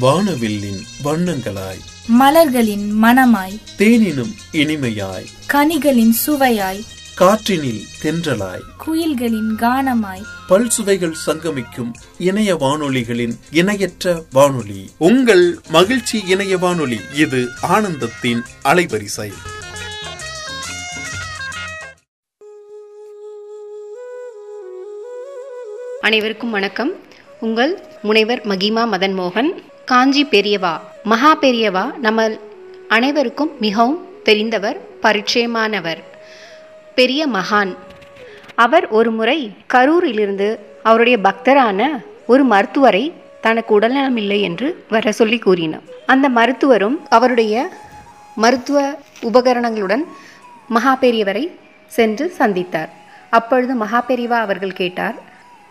வானவில்லின் வண்ணங்களாய். மலர்களின் மணமாய் தேனினும் இனிமையாய். கனிகளின் சுவையாய். காற்றினில் தென்றலாய். குயில்களின் கானமாய். பல் சுவைகள் சங்கமிக்கும் இணைய வானொலிகளின் இணையற்ற வானொலி. உங்கள் மகிழ்ச்சி இணைய வானொலி இது ஆனந்தத்தின் அலைவரிசை. அனைவருக்கும் வணக்கம். உங்கள் முனைவர் மகிமா மதன் மோகன் காஞ்சி பெரியவா மகா பெரியவா நம்ம அனைவருக்கும் மிகவும் தெரிந்தவர் பரிச்சயமானவர் பெரிய மகான். அவர் ஒரு முறை கரூரிலிருந்து அவருடைய பக்தரான ஒரு மருத்துவரை தனக்கு உடல்நலம் இல்லை என்று வர சொல்லி கூறினார். அந்த மருத்துவரும் அவருடைய மருத்துவ உபகரணங்களுடன் மகா பெரியவரை சென்று சந்தித்தார். அப்பொழுது மகா பெரியவா அவர்கள் கேட்டார்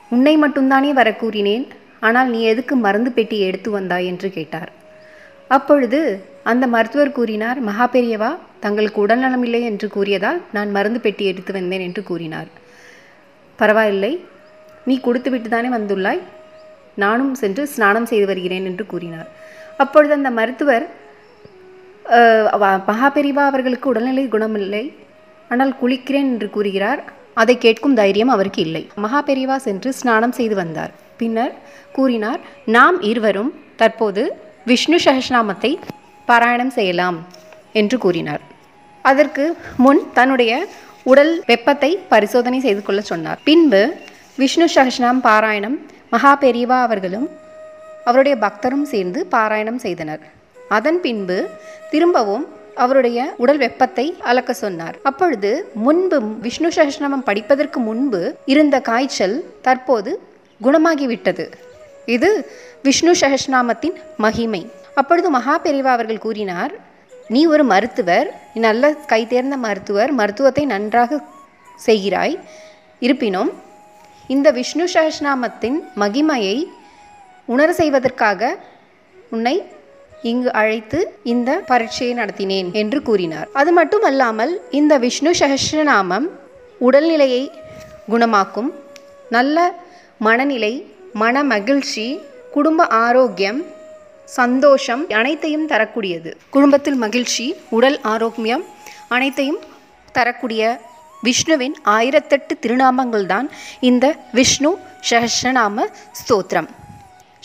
உன்னை மட்டும்தானே வர கூறினேன்? ஆனால் நீ எதுக்கு மருந்து பெட்டி எடுத்து வந்தாய் என்று கேட்டார். அப்பொழுது அந்த மருத்துவர் கூறினார் மகா பெரியவா தங்களுக்கு உடல்நலம் இல்லை என்று கூறியதால் நான் மருந்து பெட்டி எடுத்து வந்தேன் என்று கூறினார். பரவாயில்லை நீ கொடுத்துவிட்டு தானே வந்துள்ளாய்? நானும் சென்று ஸ்நானம் செய்து வருகிறேன் என்று கூறினார். அப்பொழுது அந்த மருத்துவர் மகா பெரியவா மகாபெரிவா அவர்களுக்கு உடல்நிலை குணமில்லை ஆனால் குளிக்கிறேன் என்று கூறுகிறார். அதை கேட்கும் தைரியம் அவருக்கு இல்லை. மகாபெரிவா சென்று ஸ்நானம் செய்து வந்தார். பின்னர் கூறினார் நாம் இருவரும் தற்போது விஷ்ணு சஹஸ்நாமத்தை பாராயணம் செய்யலாம் என்று கூறினார். அதற்கு முன் தன்னுடைய உடல் வெப்பத்தை பரிசோதனை செய்து கொள்ள சொன்னார். பின்பு விஷ்ணு சஹஸ்நாம் பாராயணம் மகா பெரியவா அவர்களும் அவருடைய பக்தரும் சேர்ந்து பாராயணம் செய்தனர். அதன் பின்பு திரும்பவும் அவருடைய உடல் வெப்பத்தை அளக்க சொன்னார். அப்பொழுது முன்பு விஷ்ணு சஹஸ்நாமம் படிப்பதற்கு முன்பு இருந்த காய்ச்சல் தற்போது குணமாகிவிட்டது. இது விஷ்ணு சஹஸ்நாமத்தின் மகிமை. அப்பொழுது மகாபெரிவா அவர்கள் கூறினார் நீ ஒரு மருத்துவர் நீ நல்ல கை தேர்ந்த மருத்துவர் மருத்துவத்தை நன்றாக செய்கிறாய். இருப்பினும் இந்த விஷ்ணு சஹஸ்நாமத்தின் மகிமையை உணர செய்வதற்காக உன்னை இங்கு அழைத்து இந்த பரீட்சையை நடத்தினேன் என்று கூறினார். அது மட்டுமல்லாமல் இந்த விஷ்ணு சஹஸ்ரநாமம் உடல்நிலையை குணமாக்கும் நல்ல மனநிலை மன மகிழ்ச்சி குடும்ப ஆரோக்கியம் சந்தோஷம் அனைத்தையும் தரக்கூடியது. குடும்பத்தில் மகிழ்ச்சி உடல் ஆரோக்கியம் அனைத்தையும் தரக்கூடிய விஷ்ணுவின் ஆயிரத்தெட்டு திருநாமங்கள் தான் இந்த விஷ்ணு சஹஸ்ரநாம ஸ்தோத்திரம்.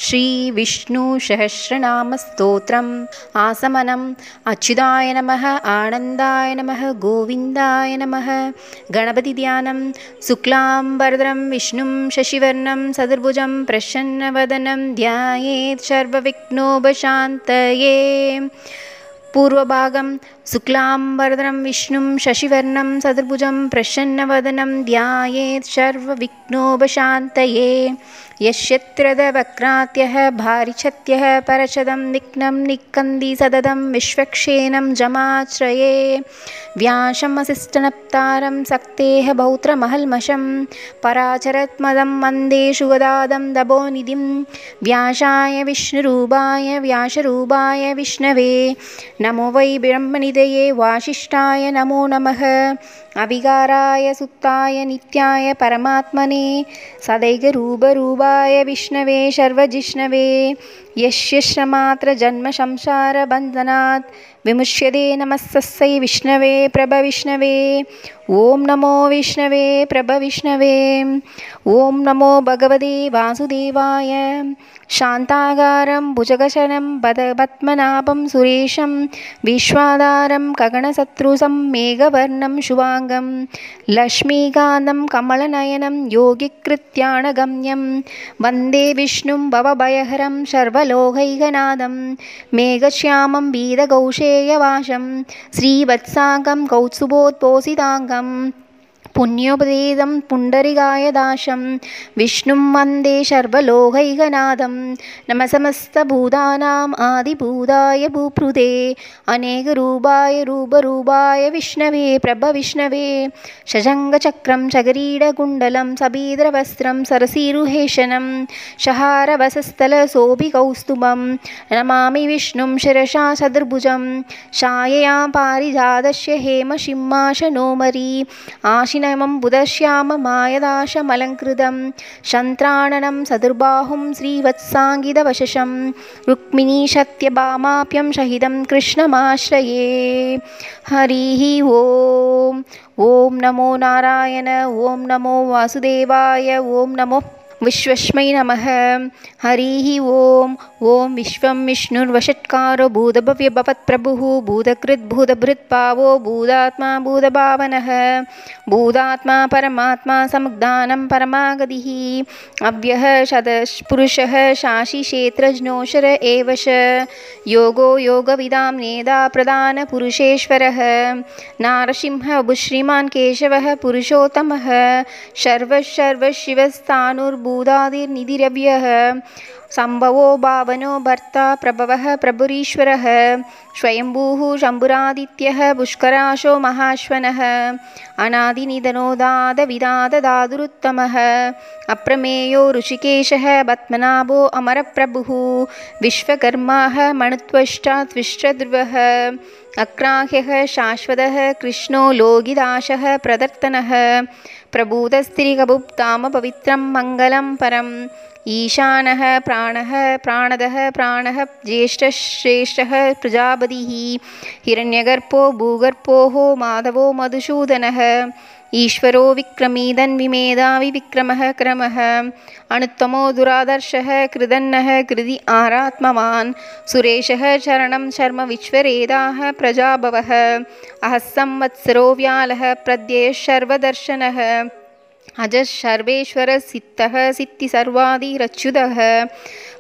श्रीविष्णुसहस्रनामस्तोत्रम् आसमनम् अच्युताय नमः आनन्दाय नमः गोविन्दाय नमः। गणपतिध्यानं शुक्लाम्बरदरं विष्णुं शशिवर्णं सदुर्भुजं प्रसन्नवदनं ध्यायेत् सर्वविघ्नोपशान्तये। पूर्वभागं शुक्लां विष्णुं शशिवर्णं सदुर्भुजं प्रसन्नवदनं ध्यायेत् सर्वविघ्नोपशान्तये। यस्यत्रदवक्रात्यः भारिछत्यः परशदं विघ्नं निक्कन्दी सददं विश्वक्षेणं जमाश्रये। व्यासमसिष्टनप्तारं सक्तेः बौत्रमहल्मषं पराचरत्मदं वन्दे सुगदादं दभोनिधिं व्यासाय विष्णुरूपाय व्यासरूपाय विष्णवे। नमो वै ब्रह्मनिधये वासिष्ठाय नमो नमः अविकाराय सुप्ताय नित्याय परमात्मने सदैकरूपरूपाय विष्णवे सर्वजिष्णवे। यस्य श्रमात्रजन्मसंसारबन्धनात् विमुच्यते नमस्तस्यै विष्णवे प्रभविष्णवे ॐ नमो विष्णवे प्रभविष्णवे ॐ नमो भगवते वासुदेवाय शान्तागारं भुजगशनं पद पद्मनाभं सुरेशं विश्वाधारं गगनशत्रुसं मेघवर्णं शुभाङ्गं लक्ष्मीकान्तं कमलनयनं योगिकृत्याणगम्यं वन्दे विष्णुं भवभयहरं सर्वलोकैकनाथं मेघश्यामं वीरगौशेयवासं श्रीवत्साङ्गं कौत्सुभोद्पोषिताङ्गम् पुण्योपदेदं पुण्डरिकाय दाशं विष्णुं वन्दे सर्वलोकैकनाथं। नमसमस्तभूतानाम् आदिभूताय भूभृते। अनेकरूपाय रूपरूपाय विष्णवे प्रभविष्णवे। शशङ्गचक्रं शगरीडकुण्डलं सबीद्रवस्त्रं सरसीरुहेशनं शहारवसस्थलशोभिकौस्तुभं नमामि विष्णुं शिरसा सदर्भुजं छायया पारिजातस्य हेमसिंहासनोमरी आशिन बुधश्याममायदाशमलङ्कृतं शन्त्राणनं सदुर्बाहुं श्रीवत्साङ्गिदवशशं रुक्मिणी सत्यभामाप्यं शहिदं कृष्णमाश्रये। हरिः ॐ ॐ नमो नारायण ॐ नमो वासुदेवाय ॐ नमो विश्वस्मै नमः। हरिः ॐ ॐ विश्वं विष्णुर्वषट्कारो भूतभव्यभवत्प्रभुः। भूतकृद्भूतभृत्पावो भूतात्मा भूतभावनः। भूतात्मा परमात्मा समुद्दानं परमागतिः। अव्यः शतपुरुषः शाशिक्षेत्रज्ञोशर एव योगो योगविदां नेदा प्रधानपुरुषेश्वरः नारसिंहबुश्रीमान् केशवः पुरुषोत्तमः। பூதாதிர் நிதிரவ்யக सम्भवो भावनो भर्ता प्रभवः प्रभुरीश्वरः। स्वयम्भूः शम्भुरादित्यः पुष्कराशो महाश्वनः। अनादिनिधनोदादविदाददादुरुत्तमः। अप्रमेयो ऋषिकेशः पद्मनाभो अमरप्रभुः। विश्वकर्माः मणुत्वष्टा अक्राह्यः शाश्वतः कृष्णो लोगिदाशः प्रदर्तनः प्रभूतस्त्रिकभुप्तामपवित्रं मङ्गलं परम् ईशानः प्राणः प्राणदः प्राणः ज्येष्ठश्रेष्ठः प्रजापतिः हिरण्यगर्भो भूगर्भोः माधवो मधुसूदनः ईश्वरो विक्रमीदन्विमेधावि विक्रमः क्रमः अणुत्तमो दुरादर्शः कृदन्नः कृदि आरात्मवान् सुरेशः चरणं शर्म विश्वरेदाः प्रजाभवः अहः संवत्सरो व्यालः प्रद्येः सर्वदर्शनः अजः सर्वेश्वरः सिद्धः सिद्धिसर्वादिरच्युतः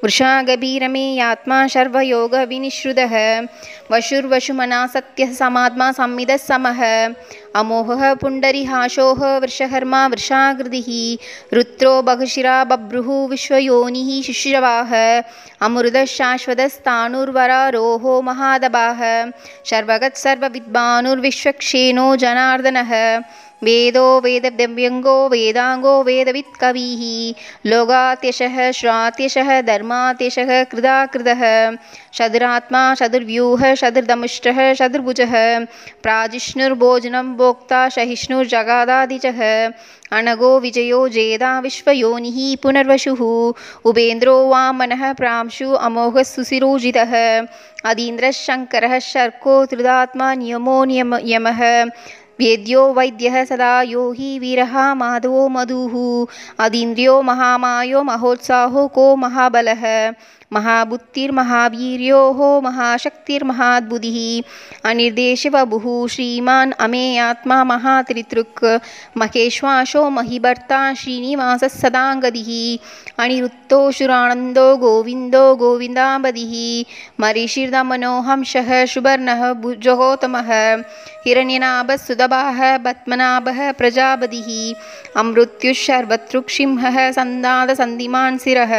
वृषागभीरमे यात्मा सर्वयोगविनिश्रुतः। वशुर्वशुमना सत्यः समात्मा समः। अमोहः पुण्डरीहाशोः वृषहर्मा वृषाकृतिः। रुद्रो बहुशिरा बभ्रुः विश्वयोनिः शिशिरवाः अमृतः शाश्वतस्ताणुर्वरारोहो महादभाः सर्वगत्सर्वविद्वानुर्विश्वक्षेणो जनार्दनः वेदो वेदव्यङ्गो वेदाङ्गो वेदवित्कविः। लोगात्यशः श्रात्यशः, धर्मात्यशः कृदाकृतः शदुरात्मा, शदुर्व्यूहः, शदुर्दमुष्टः, शदुर्भुजः। प्राजिष्णुर्भोजनं भोक्ता सहिष्णुर्जगादादिजः अनगो विजयो जेदा विश्वयोनिः पुनर्वशुः। उपेन्द्रो वामनः प्रांशु अमोघः सुशिरोजितः अदीन्द्रः शङ्करः शर्को त्रिदात्मा नियमो नियम यमः। वेद्यो वैद्यः सदा यो हि वीरः माधवो मधुः अदीन्द्रियो महामायो महोत्साहो को महाबलः महाबुद्धिर्महावीर्योः महाशक्तिर्महाद्बुधिः अनिर्देशवभुः श्रीमान् अमेयात्मा महात्रितृक् महेश्वासो महिभर्ता श्रीनिवासः सदाङ्गदिः अनिरुद्धोऽशुरानन्दो गोविन्दो गोविन्दाम्बदिः मरीषिर्दमनोहंसः सुवर्णः भुजगोतमः हिरण्यनाभः पद्मनाभः प्रजापतिः अमृत्युशर्वतृक्सिंहः सन्दातसन्धिमान् शिरः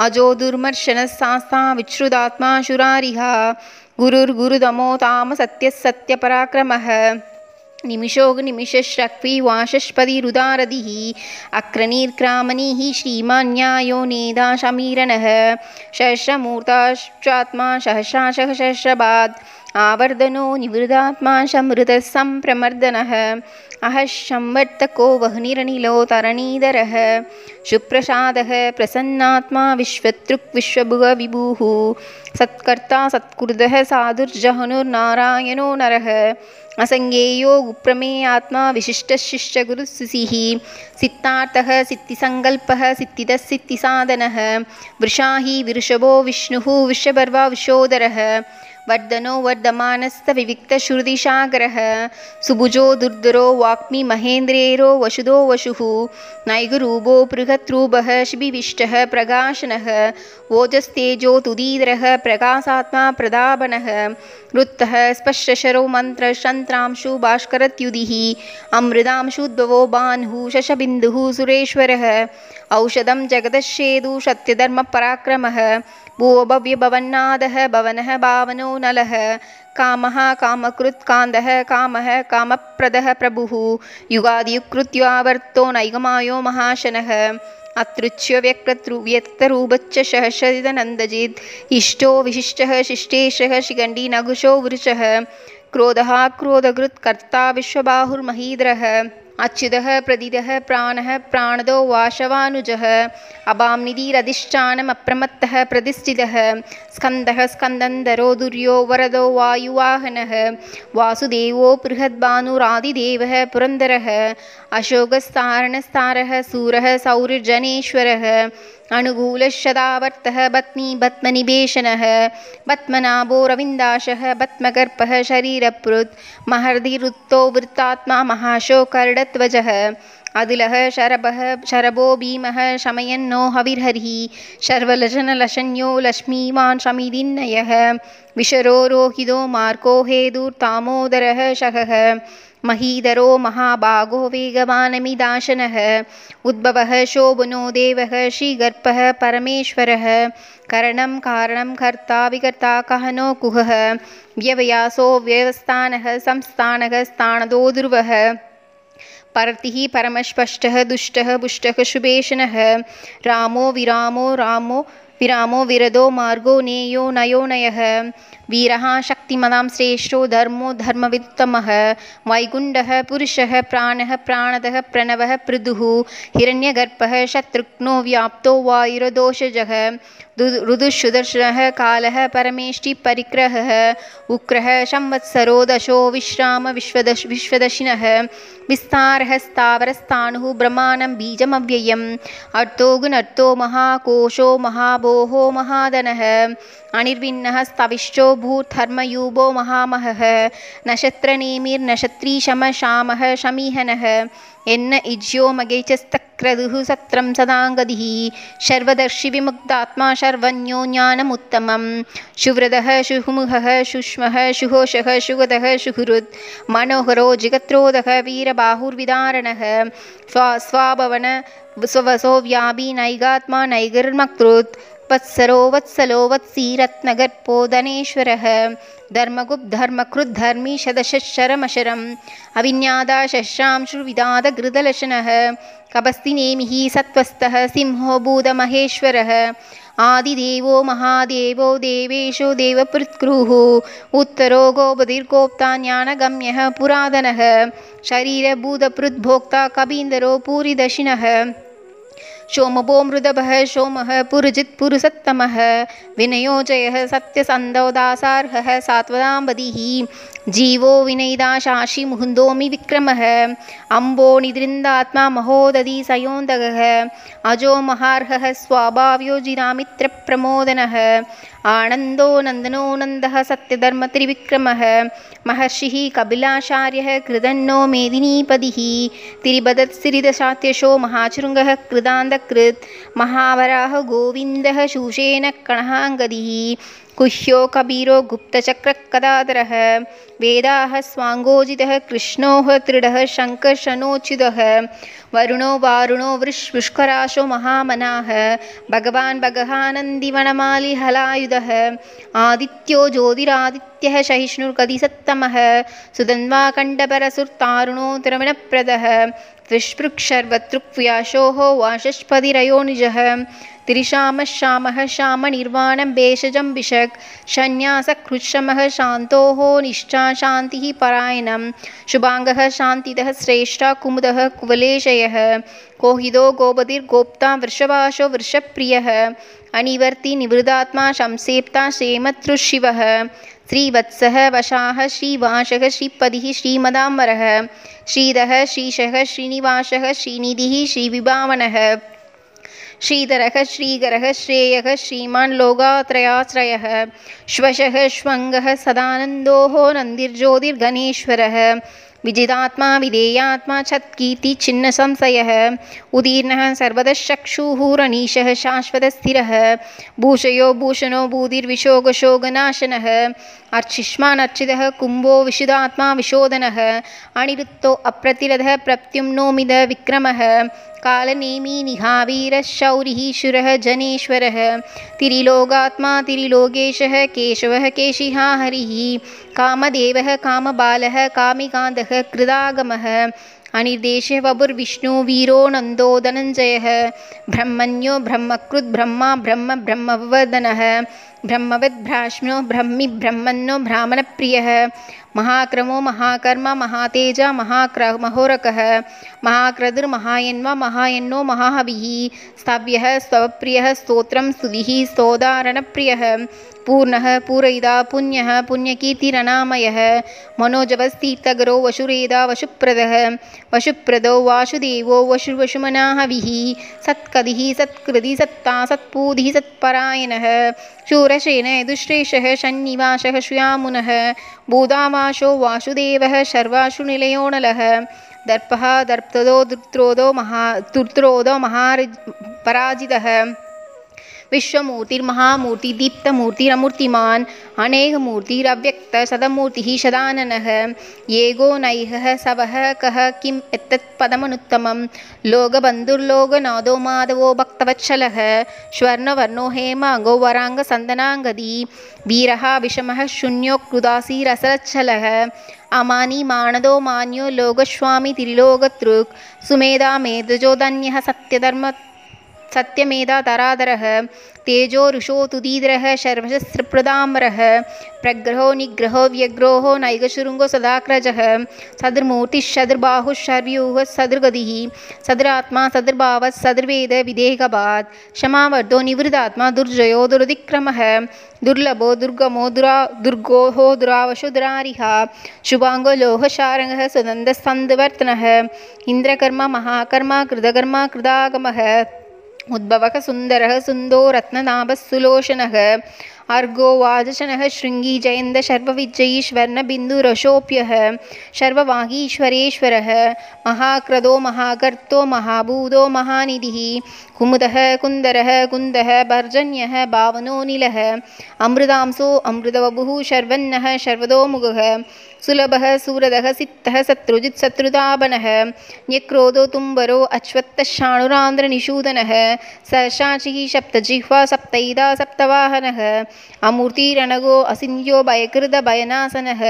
अजो दुर्मर्शनः शास्ता विच्छ्रुदात्मा शुरारिः गुरुर्गुरुदमो तामसत्यः सत्यपराक्रमः। निमिषो निमिषशक्वि वाचस्पतिरुदारदिः अक्रनीर्क्रामणिः श्रीमान्यायो नेदा शमीरणः। सहस्रमूर्ताश्चात्मा सहस्राशः सहस्रपात् आवर्दनो निवृदात्मा समृतः सम्प्रमर्दनः अहः संवर्तको वह्निरनिलो तरणीधरः सुप्रसादः प्रसन्नात्मा विश्वतृक् विश्वभुग विभुः। सत्कर्ता सत्कृतः साधुर्जहनुर्नारायणो नरः। असङ्गेयो गुप्रमेयात्मा विशिष्टशिष्टगुरुसिः सिद्धार्थः सिद्धिसङ्कल्पः सिद्धिदः सिद्धिसाधनः वृषाहि विऋषभो विष्णुः विश्वपर्वा विशोदरः वर्धनो वर्धमानस्तविविक्तश्रुतिसागरः सुभुजो दुर्धरो वाक्मि महेन्द्रेरो वसुदो वशुः। नैगरूपो बृहद्रूपः शिबिविष्टः प्रकाशनः। ओजस्तेजो तुदीधरः प्रकाशात्मा वृत्तः स्पश्शशरो मन्त्रशन्त्रांशु भास्करत्युदिः। अमृतांशुद्भवो बान्हुः शशबिन्दुः सुरेश्वरः। औषधं जगदश्चेदु सत्यधर्मपराक्रमः भुवभव्यभवन्नादः भवनः भावनो नलः। कामः कामकृत् कान्दः कामः कामप्रदः प्रभुः। युगादियुकृत्यावर्तो नैगमायो महाशनः। अतृच्य व्यक्तृ व्यक्तरूपच्च सहस्रदिदनन्दजित्। इष्टो विशिष्टः शिष्टेशः शिखण्डी नगुशो वृषः। क्रोधः क्रोधकृत् कर्ता विश्वबाहुर्महीधरः अच्युतः प्रदिदः प्राणः प्राणदो वाशवानुजः। अबां निधिरधिष्ठानमप्रमत्तः प्रतिष्ठितः। स्कन्दः स्कन्दन्दरो दुर्यो वरदो वायुवाहनः। वासुदेवो बृहद्भानुरादिदेवः पुरन्दरः। अशोकस्तारणस्तारः सूरः सौरिर्जनेश्वरः अनुकूलशदावर्तः बत्नी बत्मनिवेशनः बत्मनाभो रविन्दाशः बत्मगर्पः शरीरपृत् महर्दिरुत्तो वृत्तात्मा महाशोकर्डध्वजः अदिलः शरभः शरभो भीमः शमयन्नो हविर्हरिः शर्वलशनलशन्यो लक्ष्मीवान् शमिदिन्नयः विशरो रोहितो मार्को हेदुर्तामोदरः शहः महीधरो महाभागो वेगवानमिदाशनः। उद्भवः शोभनो देवः श्रीगर्भः परमेश्वरः। करणं कारणं कर्ता विकर्ता कहनो कुहः। व्यवयासो व्यवस्थानः संस्थानः स्थानदो ध्रुवः परतिः परमस्पष्टः दुष्टः पुष्टः शुभेशनः। रामो विरामो रामो विरामो विरदो मार्गो नेयो नयो नयः। वीरः शक्तिमदां श्रेष्ठो धर्मो धर्मवित्तमः। वैकुंड पुरुषः प्राणः प्राणदः प्रणवः पृथुः। हिरण्यगर्भः शत्रुघ्नो व्याप्तो ऋदुषुदर्शनः कालः परमेष्टिपरिग्रहः उक्रः संवत्सरो दशो विश्राम विश्वदश विश्वदशिनः। विस्तारः स्थावरस्थाणुः ब्रह्माणं बीजमव्ययम्। अर्थो गुणर्थो महाकोशो महाभोः महाधनः अनिर्विण्णः स्तविश्चो भूधर्मयूपो महामहः। नक्षत्रनेमिर्नक्षत्रीशमशामः शमीहनः என்ன இஜ்யோ மகேச்சஸ்தக்ரதுஹு சத்ரம் சதாங்கதிஹி சர்வதர்ஷி விமுக்தாத்மா சர்வஞோ ஞானமுத்தமம் சுவிரதः சுகுமுகः சுஷ்மः சுகோஷः சுகதः சுகுருத் மனோகரோ ஜிகத்ரோதக வீரபாகுர்விதாரணः ஸ்வா ஸ்வாபவன स्वसो व्यापी नैगात्मा नैगिर्मकृत् वत्सरो वत्सलो वत्सी रत्नगर्पो धनेश्वरः धर्मगुप्धर्मकृद्धर्मी शदशरमशरम् अविन्यादाशश्रांशुविदादघृतलशनः कपस्तिनेमिः सत्त्वस्तः सिंहो भूतमहेश्वरः आदिदेवो महादेवो देवेशो देवपृत्क्रुः उत्तरो गोपतिर्गोप्ता ज्ञानगम्यः पुरातनः शरीरभूतपृद्भोक्ता कबीन्दरो पूरिदशिनः சோமபோ மிருதப சோமஹ புருஜித் புருசத்தமஹ வினயோஜய சத்யசந்தோதாசார்ஹ சாத்வதாம்பதிஹி ஜீவோ வினைதாசாஷி முகுந்தோமி விக்ரமஹ அம்போ நிதிருந்தாத்மா மகோததி சயோந்தக அஜோ மகார்ஹ ஸ்வாபாவ்யோ ஜிராமித்ர आनन्दो नन्दनो नन्दः सत्यधर्मत्रिविक्रमः महर्षिः कपिलाचार्यः कृदन्नो मेदिनीपदिः। तिरिबदत्सिरिदशात्यशो महाचृङ्गः कृदान्तकृत्। महावराह गोविन्दः शूषेण कणहाङ्गदिः कुह्यो कबीरो गुप्तचक्रकदाधरः वेदाः स्वाङ्गोजितः कृष्णोः तृडः शङ्कर्षणोच्युतः वरुणो वारुणो वृष् पुष्कराशो महामनाः। भगवान् भगहानन्दिवनमालिहलायुधः। आदित्यो ज्योतिरादित्यः सहिष्णुर्गदिसत्तमः सुदन्वाकण्डपरसुर्तारुणो तिरविणप्रदः त्रिष्पृक्षर्वतृक्व्याशोः वाचस्पतिरयो निजः त्रिशामः श्यामः श्यामनिर्वाणं भेषजं विशक्। सन्न्यासकृच्छमः शान्तोः निष्ठा शान्तिः परायणं। शुभाङ्गः शान्तिदः श्रेष्ठा कुमुदः कुवलेशयः। कोहिदो गोपतिर्गोप्ता वृषभाशो वृषप्रियः। अनिवर्ति निवृदात्मा संसेप्ता श्रीमतृशिवः श्रीवत्सः वशाः श्रीवासः श्रीपदिः श्रीमदाम्बरः श्रीधः श्रीशः श्रीनिवासः श्रीनिधिः श्रीविभावनः, श्रीधर श्रीकरः श्रेय श्रीमान् लोगात्रयाश्रयः श्वशः श्वङ्गः सदानन्दोः विजितात्मा, विधेयात्मा छत्कीर्तिचिह्नसंशयः उदीर्णः, सर्वतः शाश्वत शाश्वतस्थिरः भूषयो, भूषणो भूतिर्विशोगशोगनाशनः अर्चिष्मानर्चितः कुम्भो, विशुदात्मा विशोधनः अनिरुक्तो अप्रतिरथः प्रत्युम्नोमिद विक्रमः कालनेमी निहावीरः शौरिः शुरः जनेश्वरः। तिरिलोगात्मा तिरिलोकेशः केशवः केशिहा हरिः कामदेवः कामबालः कामिकान्तः कृदागमः। अनिर्देशः वपुर्विष्णु वीरो नन्दो धनञ्जयः। ब्रह्मण्यो ब्रह्मकृत् ब्रह्मा ब्रह्म ब्रह्मवर्धनः ब्रह्मवद्भ्राष्म्यो ब्रह्मि ब्रह्मन्नो ब्राह्मणप्रियः। महाक्रमो महाकर्म महातेज महाक्र महोरकः। महाक्रदुर्महायन्वा महायन्नो महाहविः। स्तव्यः स्तवप्रियः स्तोत्रं स्तुतिः स्तोदारणप्रियः। पूर्णः पूरयिता पुण्यः पुण्यकीर्तिरनामयः। मनोजवस्तीर्थगरो वशुरेदा वशुप्रदः वशुप्रदो वासुदेवो वशुवशुमनाहविः सत्कदिः सत्कृति सत्ता सत्पूधिः सत्परायणः। शूरसेन यदुश्रेषः षण्निवासः श्यामुनः। भूतावाशो वासुदेवः शर्वाशुनिलयोणलः दर्पः दर्प्तदो दुत्रोदो महा दुत्रोदो महार विश्वमूर्तिर्महामूर्ति दीप्तमूर्तिरमूर्तिमान् अनेकमूर्तिरव्यक्त सदमूर्तिः शदाननः येगो नैहः सवः कः किम् एतत् पदमनुत्तमं लोकबन्धुर्लोकनादो माधवो भक्तवत्सलः। स्वर्णवर्णो हेमाङ्गो वराङ्गसन्दनाङ्गदी। वीरः विषमः शून्यो कृदासीरसरच्छलः अमानी माणदो मान्यो लोकस्वामी त्रिलोकतृक् सुमेधा मेधजोदन्यः सत्यधर्म सत्यमेधा तरादरः तेजो ऋषो तुदीद्रः, शर्वशस्त्रप्रदाम्बरः, प्रग्रहो निग्रहो व्यग्रोहो नैगशृङ्गो सदाक्रजः, सदृमूर्तिः शर्व्यूहः सदृगतिः, सदरात्मा सदृभावः सदृवेद विदेहभात् क्षमावर्धो निवृतात्मा दुर्जयो दुरतिक्रमः दुर्लभो दुर्गमो दुरा दुर्गोः दुरावशो दुरारिः शुभाङ्गो लोहशारङ्गः सुनन्दस्तन्दवर्तनः इन्द्रकर्म महाकर्म कृतकर्म कृतागमः। उद्भवः सुन्दरः सुन्दो रत्ननाभः सुलोचनः। अर्गो वाजशनः शृङ्गी जयन्द शर्वविजयी स्वर्णबिन्दुरशोप्यः शर्ववागीश्वरेश्वरः महाक्रदो महाकर्तो महाभूतो महानिधिः। कुमुदः कुन्दरः कुन्दः भर्जन्यः भावनो निलः। अमृतांसो अमृतवपुः शर्वन्नः शर्वदोमुखः सुलभः सूरदः सित्तः शत्रुजित् शत्रुतापनः न्यक्रोधो तुम्बरो अश्वत्थशाणुरान्द्रनिषूदनः सशाचिः सप्तजिह्वा सप्तैदा सप्तवाहनः। अमूर्तिरणगो असिन्यो भयकृतभयनासनः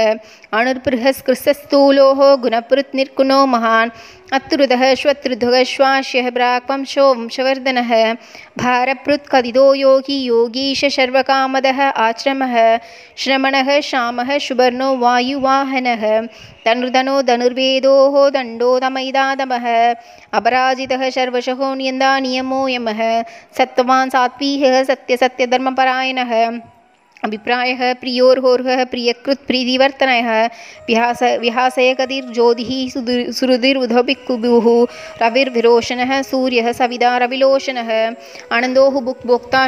अणुर्बृहस्कृस्तस्थूलोः गुणपृत् गुणपृत्कुनो महान् अत्रुदः श्वत्रुधुः श्वास्यः ब्राक्वंशो वंशवर्धनः भारपृत्कदितो योगी योगीश सर्वकामदः आश्रमः। श्रमणः श्यामः सुवर्णो वायुवाहनः। धनुर्धनो धनुर्वेदोः दण्डो दमैदादमः। अपराजितः सर्वशहो नियन्दा नियमो यमः। सत्त्वान् सात्वीहः सत्यसत्यधर्मपरायणः। अभिप्रायः, प्रियोर्होर्हः, प्रियकृत्, प्रीतिवर्तनयः, विहास विहासयकतिर्ज्योतिः सुदुर् सुहृदिरुधभिक्कुबुः रविर्विरोशनः सूर्यः सविदा रविलोचनः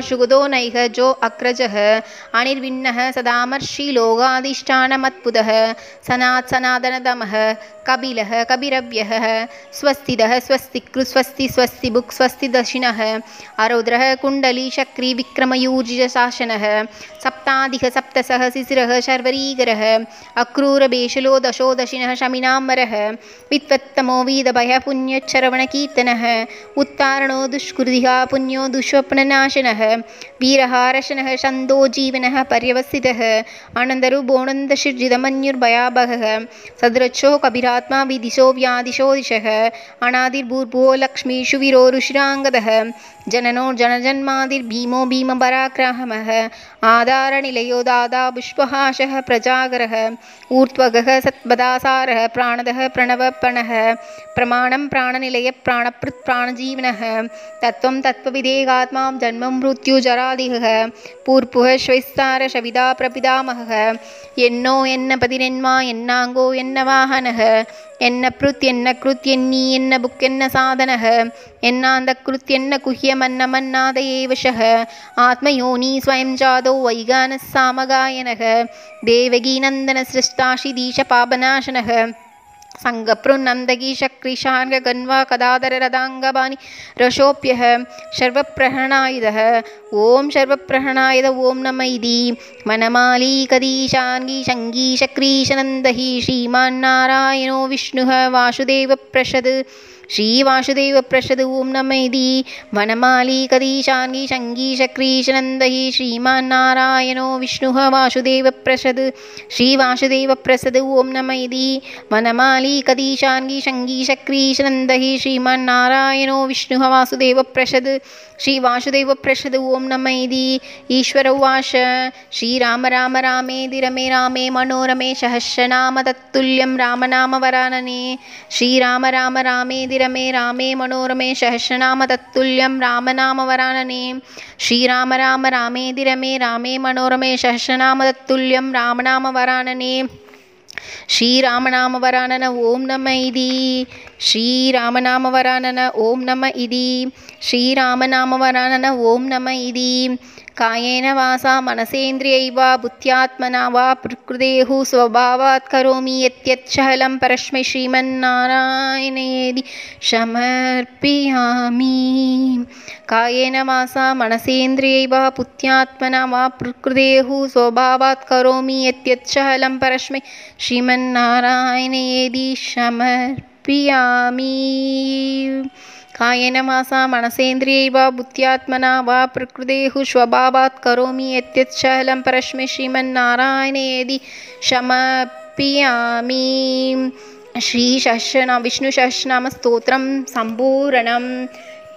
शुगदो जो अग्रजः अनिर्विण्णः, सदामर्षि लोगाधिष्ठानमत्पुदः सनात् सनातनतमः, कपिलः, कपिरव्यः, स्वस्तिदः, स्वस्तिकृ, स्वस्ति स्वस्ति बुक् स्वस्ति दशिनः अरौद्रः, कुण्डली, शक्री विक्रमयूर्जितशासनः सप्ताधिक सप्तसः शिशिरः शर्वरीकरः अक्रूरबेशलो दशोदशिनः शमिनाम्बरः वित्वत्तमो वीदभयः पुण्यच्छरवणकीर्तनः उत्तारणो दुष्कृतिः पुण्यो दुष्स्वप्ननाशनः वीरहारशनः छन्दो जीवनः पर्यवसितः आनन्दरुबोणन्दशिर्जितमन्युर्भयाबहः सदृच्छो कबिरात्मा विदिशो व्यादिशो दिशः अनादिर्भूर्भुवो लक्ष्मीषु वीरो ऋषिराङ्गदः ஜனனோ ஜனஜன்மாதிர் பீமோ பீம பராக்கிரமः ஆதாரநிலையோ தாதா புஷ்பஹாஷः பிரஜாகரः ஊர்த்வகः சத்பதாசாரः பிராணதः பிரணவப்பணः பிரமாணம் பிராணநிலைய பிராணப்ருத் பிராணஜீவனः தத்துவம் தத்துவவிதேகாத்மாம் ஜன்மம் மிருத்யு ஜராதிகः பூர்புக ஸ்வைஸ்தார சவிதா பிரபிதாமகः என்னோ என்ன பதினென்மா என்னாங்கோ என்ன வாகனக என்ன ப்ருத் என்ன க்ருத் என்னி என்ன புக் என்ன சாதனக என்னாந்த க்ருத் என்ன குஹ்யமன்ன மன்னாத ஏவஷக ஆத்மயோனி ஸ்வயம் ஜாதோ வைகான சாமகாயனக தேவகீநந்தன சிருஷ்டாஷி தீஷ பாபநாசனக शक्रिशार्गगन्वा कदादररदाङ्गबाणि रशोप्यः शर्वप्रहणायुधः ॐ शर्वप्रहणायुध ॐ नम इति मनमाली कदीशाङ्गी शङ्गी शक्रीशनन्दहि श्रीमान्नारायणो विष्णुः वासुदेवप्रषद् श्रीवासुदेवप्रषद् ॐ नम इति वनमाली शक्रीशनन्दहि श्रीमान्नारायणो विष्णुः वासुदेवप्रषद् श्रीवासुदेवप्रसद् ॐ नम इति वनमाली कदीशाङ्गी शङ्गी शक्रीशनन्दहि श्रीमान्नारायणो विष्णुः वासुदेवप्रषद् श्रीवासुदेवप्रसद ॐ नम इति। ईश्वर उवाच। श्रीराम राम रामेति रमे रामे मनोरमे सहस्रनाम तत्तुल्यं रामनामवरानने श्रीराम राम रामेति रमे रामे मनोरमे सहस्रनाम तत्तुल्यं रामनामवरानने श्रीराम राम रामेति रमे रामे मनोरमे सहस्रनाम तत्तुल्यं रामनामवरानने श्रीरामनामवरानन ॐ नम इति श्रीरामनामवरानन ॐ नम इति श्रीरामनामवरानन ॐ नम इति कायेन वासा मनसेन्द्रियैव बुद्ध्यात्मना वा प्रकृतेः स्वभावात् करोमि यत्यच्छलं परस्मै श्रीमन्नारायणेति समर्पयामि। कायेन वासा मनसेन्द्रियैव बुद्ध्यात्मना वा प्रकृतेः स्वभावात् करोमि यत्यच्छलं परस्मै श्रीमन्नारायणेति समर्पयामि कायेन वासा मनसेन्द्रियैव बुद्ध्यात्मना वा प्रकृतेः स्वभावात् करोमि यत्यच्छलं परस्मै श्रीमन्नारायणेति शमपियामि ஸ்ரீசஹஸ்ரநாம விஷ்ணு சஹஸ்ரநாம ஸ்தோத்திரம் சம்பூரணம்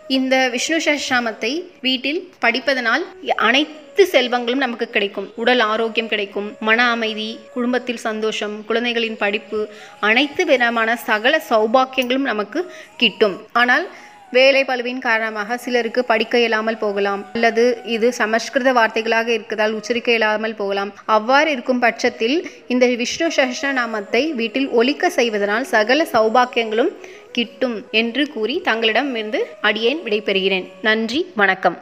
இந்த விஷ்ணு சஹஸ்ரநாமத்தை வீட்டில் படிப்பதனால் அனைத்து செல்வங்களும் நமக்கு கிடைக்கும் உடல் ஆரோக்கியம் கிடைக்கும் மன அமைதி குடும்பத்தில் சந்தோஷம் குழந்தைகளின் படிப்பு அனைத்து விதமான சகல சௌபாக்கியங்களும் நமக்கு கிட்டும் ஆனால் வேலை பழுவின் காரணமாக சிலருக்கு படிக்க இயலாமல் போகலாம் அல்லது இது சமஸ்கிருத வார்த்தைகளாக இருக்கதால் உச்சரிக்க இயலாமல் போகலாம். அவ்வாறு இருக்கும் பட்சத்தில் இந்த விஷ்ணு சஹஸ்ரநாமத்தை வீட்டில் ஒலிக்க செய்வதனால் சகல சௌபாக்கியங்களும் கிட்டும் என்று கூறி தங்களிடம் இருந்து அடியேன் விடைபெறுகிறேன். நன்றி வணக்கம்.